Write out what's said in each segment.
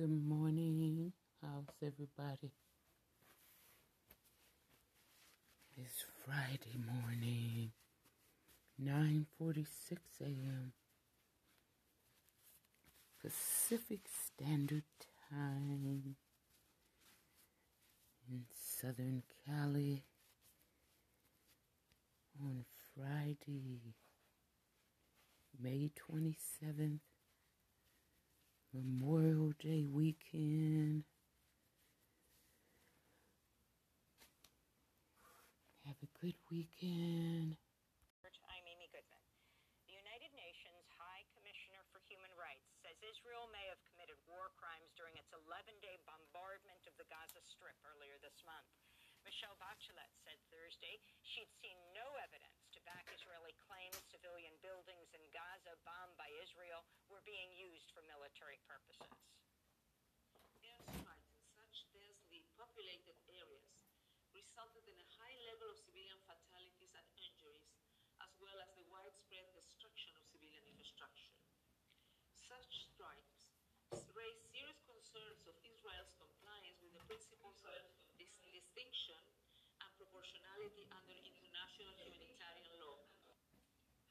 Good morning. How's everybody? It's Friday morning, 9:46 a.m. Pacific Standard Time in Southern Cali on Friday, May 27th, Memorial Day weekend. Have a good weekend. I'm Amy Goodman. The United Nations High Commissioner for Human Rights says Israel may have committed war crimes during its 11-day bombardment of the Gaza Strip earlier this month. Michelle Bachelet said Thursday she'd seen no evidence to back Israeli claims civilian buildings in Gaza bombed by Israel were being used for military purposes. Airstrikes in such densely populated areas resulted in a high level of civilian fatalities and injuries, as well as the widespread destruction of civilian infrastructure. Such strikes raise serious concerns of Israel's compliance with the principles of dis- distinction proportionality under international humanitarian law.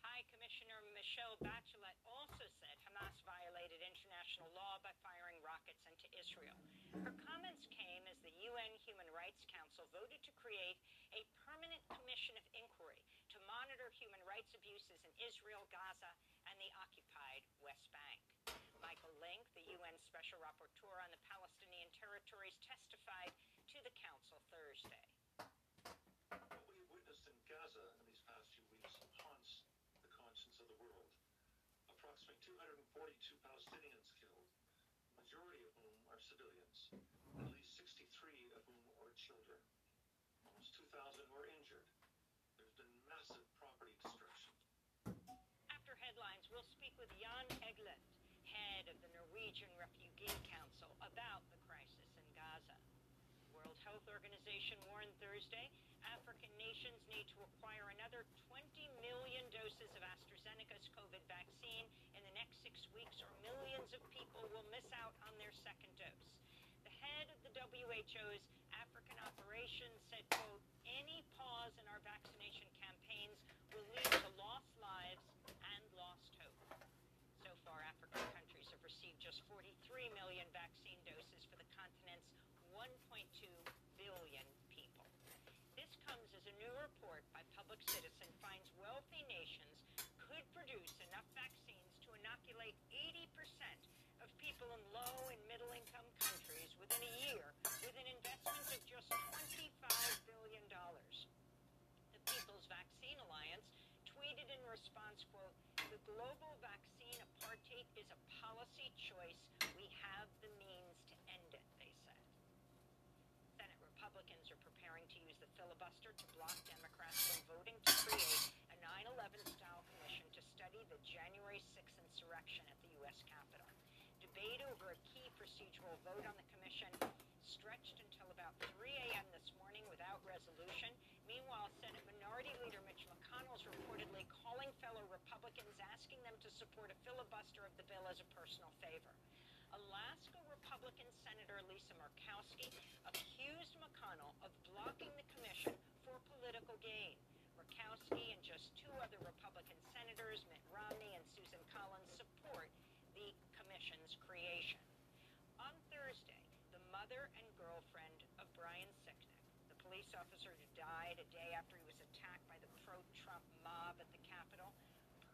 High Commissioner Michelle Bachelet also said Hamas violated international law by firing rockets into Israel. Her comments came as the UN Human Rights Council voted to create a permanent commission of inquiry to monitor human rights abuses in Israel, Gaza, and the occupied West Bank. Michael Lynk, the UN Special Rapporteur on the Palestinian territories, testified to the council Thursday. What we have witnessed in Gaza in these past few weeks haunts the conscience of the world. Approximately 242 Palestinians killed, majority of whom are civilians, at least 63 of whom are children. Almost 2,000 were injured. There's been massive property destruction. After headlines, we'll speak with Jan Egeland, head of the Norwegian Refugee Council, about the crisis in Gaza. World Health Organization warned Thursday African nations need to acquire another 20 million doses of AstraZeneca's COVID vaccine in the next six weeks, or millions of people will miss out on their second dose. The head of the WHO's African operations said, quote, any pause in our vaccination campaigns will lead to lost lives and lost hope. So far, African countries have received just 43 million vaccine doses for the continent's 1.2 billion people. This comes as a new report by Public Citizen finds wealthy nations could produce enough vaccines to inoculate 80% of people in low and middle income countries within a year with an investment of just $25 billion. The People's Vaccine Alliance tweeted in response, quote, the global vaccine apartheid is a policy choice. We have the means to end it, they said. Senate Republicans are preparing to use the filibuster to block Democrats from voting to create a 9-11 style commission to study the January 6th insurrection at the U.S. Capitol. Debate over a key procedural vote on the commission stretched until about 3 a.m. this morning without resolution. Meanwhile, Senate Minority Leader Mitch McConnell is reportedly calling fellow Republicans, asking them to support a filibuster of the bill as a personal favor. Alaska Republican Senator Lisa Murkowski accused McConnell of blocking the commission for political gain. Murkowski and just two other Republican senators, Mitt Romney and Susan Collins, support the commission's creation. On Thursday, the mother and girlfriend of Brian Sicknick, the police officer who died a day after he was attacked by the pro-Trump mob at the Capitol,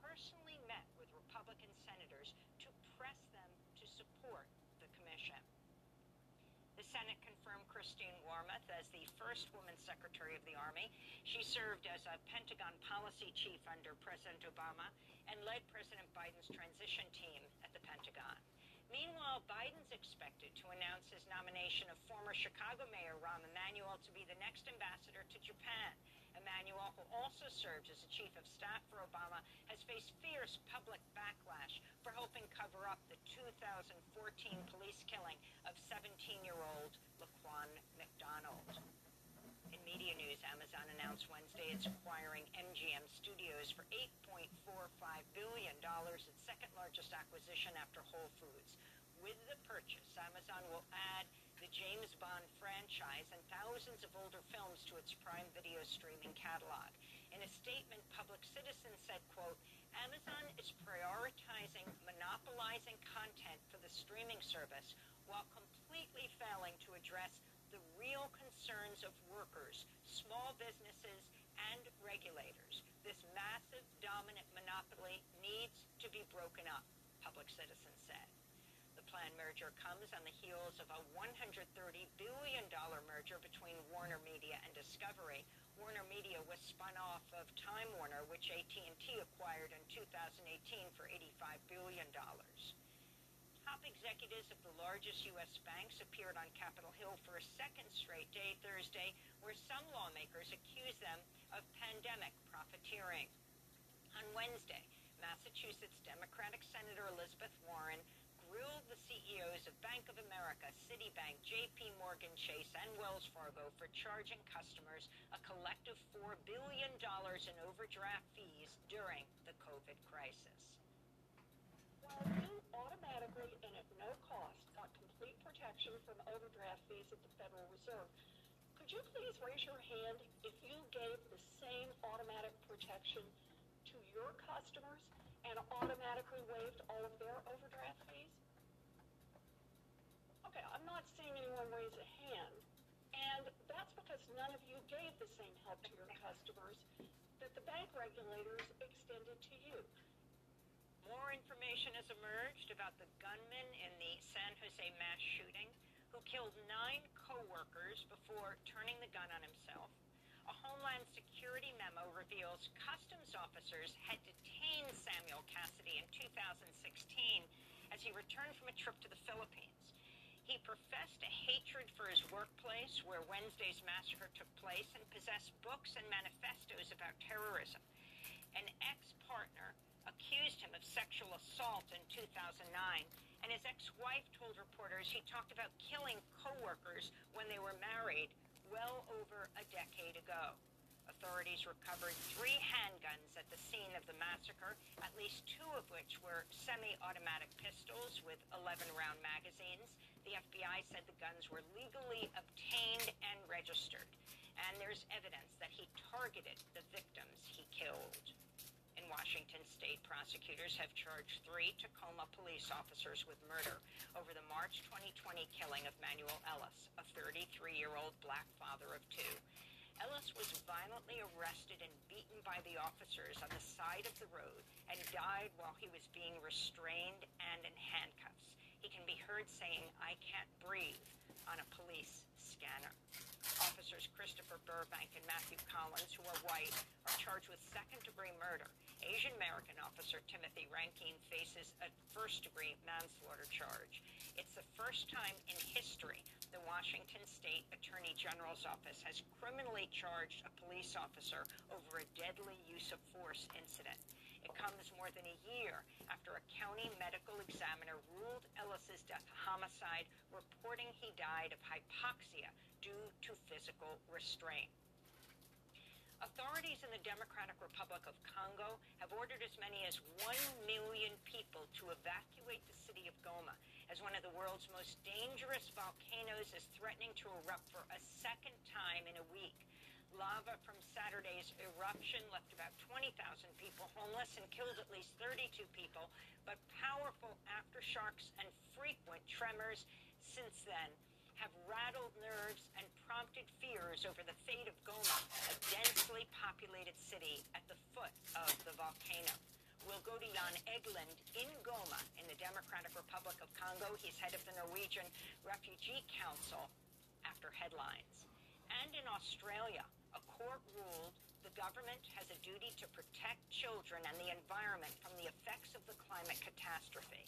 personally met with Republican senators to press them support the commission. The Senate confirmed Christine Wormuth as the first woman Secretary of the Army. She served as a Pentagon policy chief under President Obama and led President Biden's transition team at the Pentagon. Meanwhile, Biden's expected to announce his nomination of former Chicago Mayor Rahm Emanuel to be the next ambassador to Japan. Emanuel, who also served as the chief of staff for Obama, has faced fierce public backlash for helping cover up the 2014 police killing of 17-year-old Laquan McDonald. In media news, Amazon announced Wednesday it's acquiring MGM Studios for $8.45 billion, its second largest acquisition after Whole Foods. With the purchase, Amazon will add the James Bond franchise and thousands of older films to its Prime Video streaming catalog. In a statement, Public Citizen said, quote, Amazon is prioritizing monopolizing content for the streaming service while completely failing to address the real concerns of workers, small businesses, and regulators. This massive, dominant monopoly needs to be broken up, Public Citizen said. Planned merger comes on the heels of a $130 billion merger between Warner Media and Discovery. Warner Media was spun off of Time Warner, which AT&T acquired in 2018 for $85 billion. Top executives of the largest U.S. banks appeared on Capitol Hill for a second straight day Thursday, where some lawmakers accused them of pandemic profiteering. On Wednesday, Massachusetts Democratic Senator Elizabeth Warren grilled the CEOs of Bank of America, Citibank, JP Morgan Chase, and Wells Fargo for charging customers a collective $4 billion in overdraft fees during the COVID crisis. While you automatically and at no cost got complete protection from overdraft fees at the Federal Reserve, could you please raise your hand if you gave the same automatic protection to your customers and automatically waived all of their overdraft fees? Okay, I'm not seeing anyone raise a hand. And that's because none of you gave the same help to your customers that the bank regulators extended to you. More information has emerged about the gunman in the San Jose mass shooting who killed nine co-workers before turning the gun on himself. A Homeland Security memo reveals customs officers had detained Samuel Cassidy in 2016 as he returned from a trip to the Philippines. He professed a hatred for his workplace where Wednesday's massacre took place and possessed books and manifestos about terrorism. An ex-partner accused him of sexual assault in 2009, and his ex-wife told reporters he talked about killing coworkers when they were married well over a decade ago. Authorities recovered three handguns at the scene of the massacre, at least two of which were semi-automatic pistols with 11-round magazines. The FBI said the guns were legally obtained and registered, and there's evidence that he targeted the victims he killed. In Washington state, prosecutors have charged three Tacoma police officers with murder over the March 2020 killing of Manuel Ellis, a 33-year-old black father of two. Ellis was violently arrested and beaten by the officers on the side of the road and died while he was being restrained and in handcuffs. He can be heard saying, I can't breathe, on a police scanner. Officers Christopher Burbank and Matthew Collins, who are white, are charged with second-degree murder. Asian American officer Timothy Rankine faces a first-degree manslaughter charge. It's the first time in history the Washington State Attorney General's office has criminally charged a police officer over a deadly use of force incident. It comes more than a year after a county medical examiner ruled Ellis's death a homicide, reporting he died of hypoxia due to physical restraint. Authorities in the Democratic Republic of Congo have ordered as many as 1 million people to evacuate the city of Goma as one of the world's most dangerous volcanoes is threatening to erupt for a second time in a week. Lava from Saturday's eruption left about 20,000 people homeless and killed at least 32 people, but powerful aftershocks and frequent tremors since then have rattled nerves and prompted fears over the fate of Goma, a densely populated city at the foot of the volcano. We'll go to Jan Egeland in Goma in the Democratic Republic of Congo. He's head of the Norwegian Refugee Council after headlines. And in Australia, a court ruled the government has a duty to protect children and the environment from the effects of the climate catastrophe.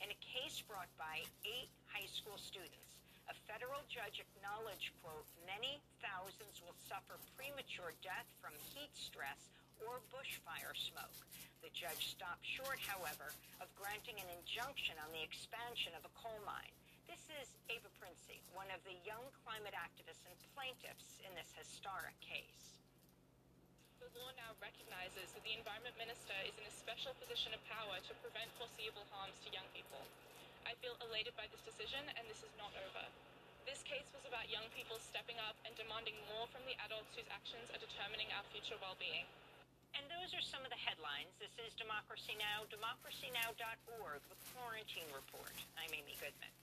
In a case brought by eight high school students, a federal judge acknowledged, quote, many thousands will suffer premature death from heat stress or bushfire smoke. The judge stopped short, however, of granting an injunction on the expansion of a coal mine. This is Ava Princi, one of the young climate activists and plaintiffs in this historic case. The law now recognizes that the Environment Minister is in a special position of power to prevent foreseeable harms to young people. I feel elated by this decision, and this is not over. This case was about young people stepping up and demanding more from the adults whose actions are determining our future well being. And those are some of the headlines. This is Democracy Now!, democracynow.org, the Quarantine Report. I'm Amy Goodman.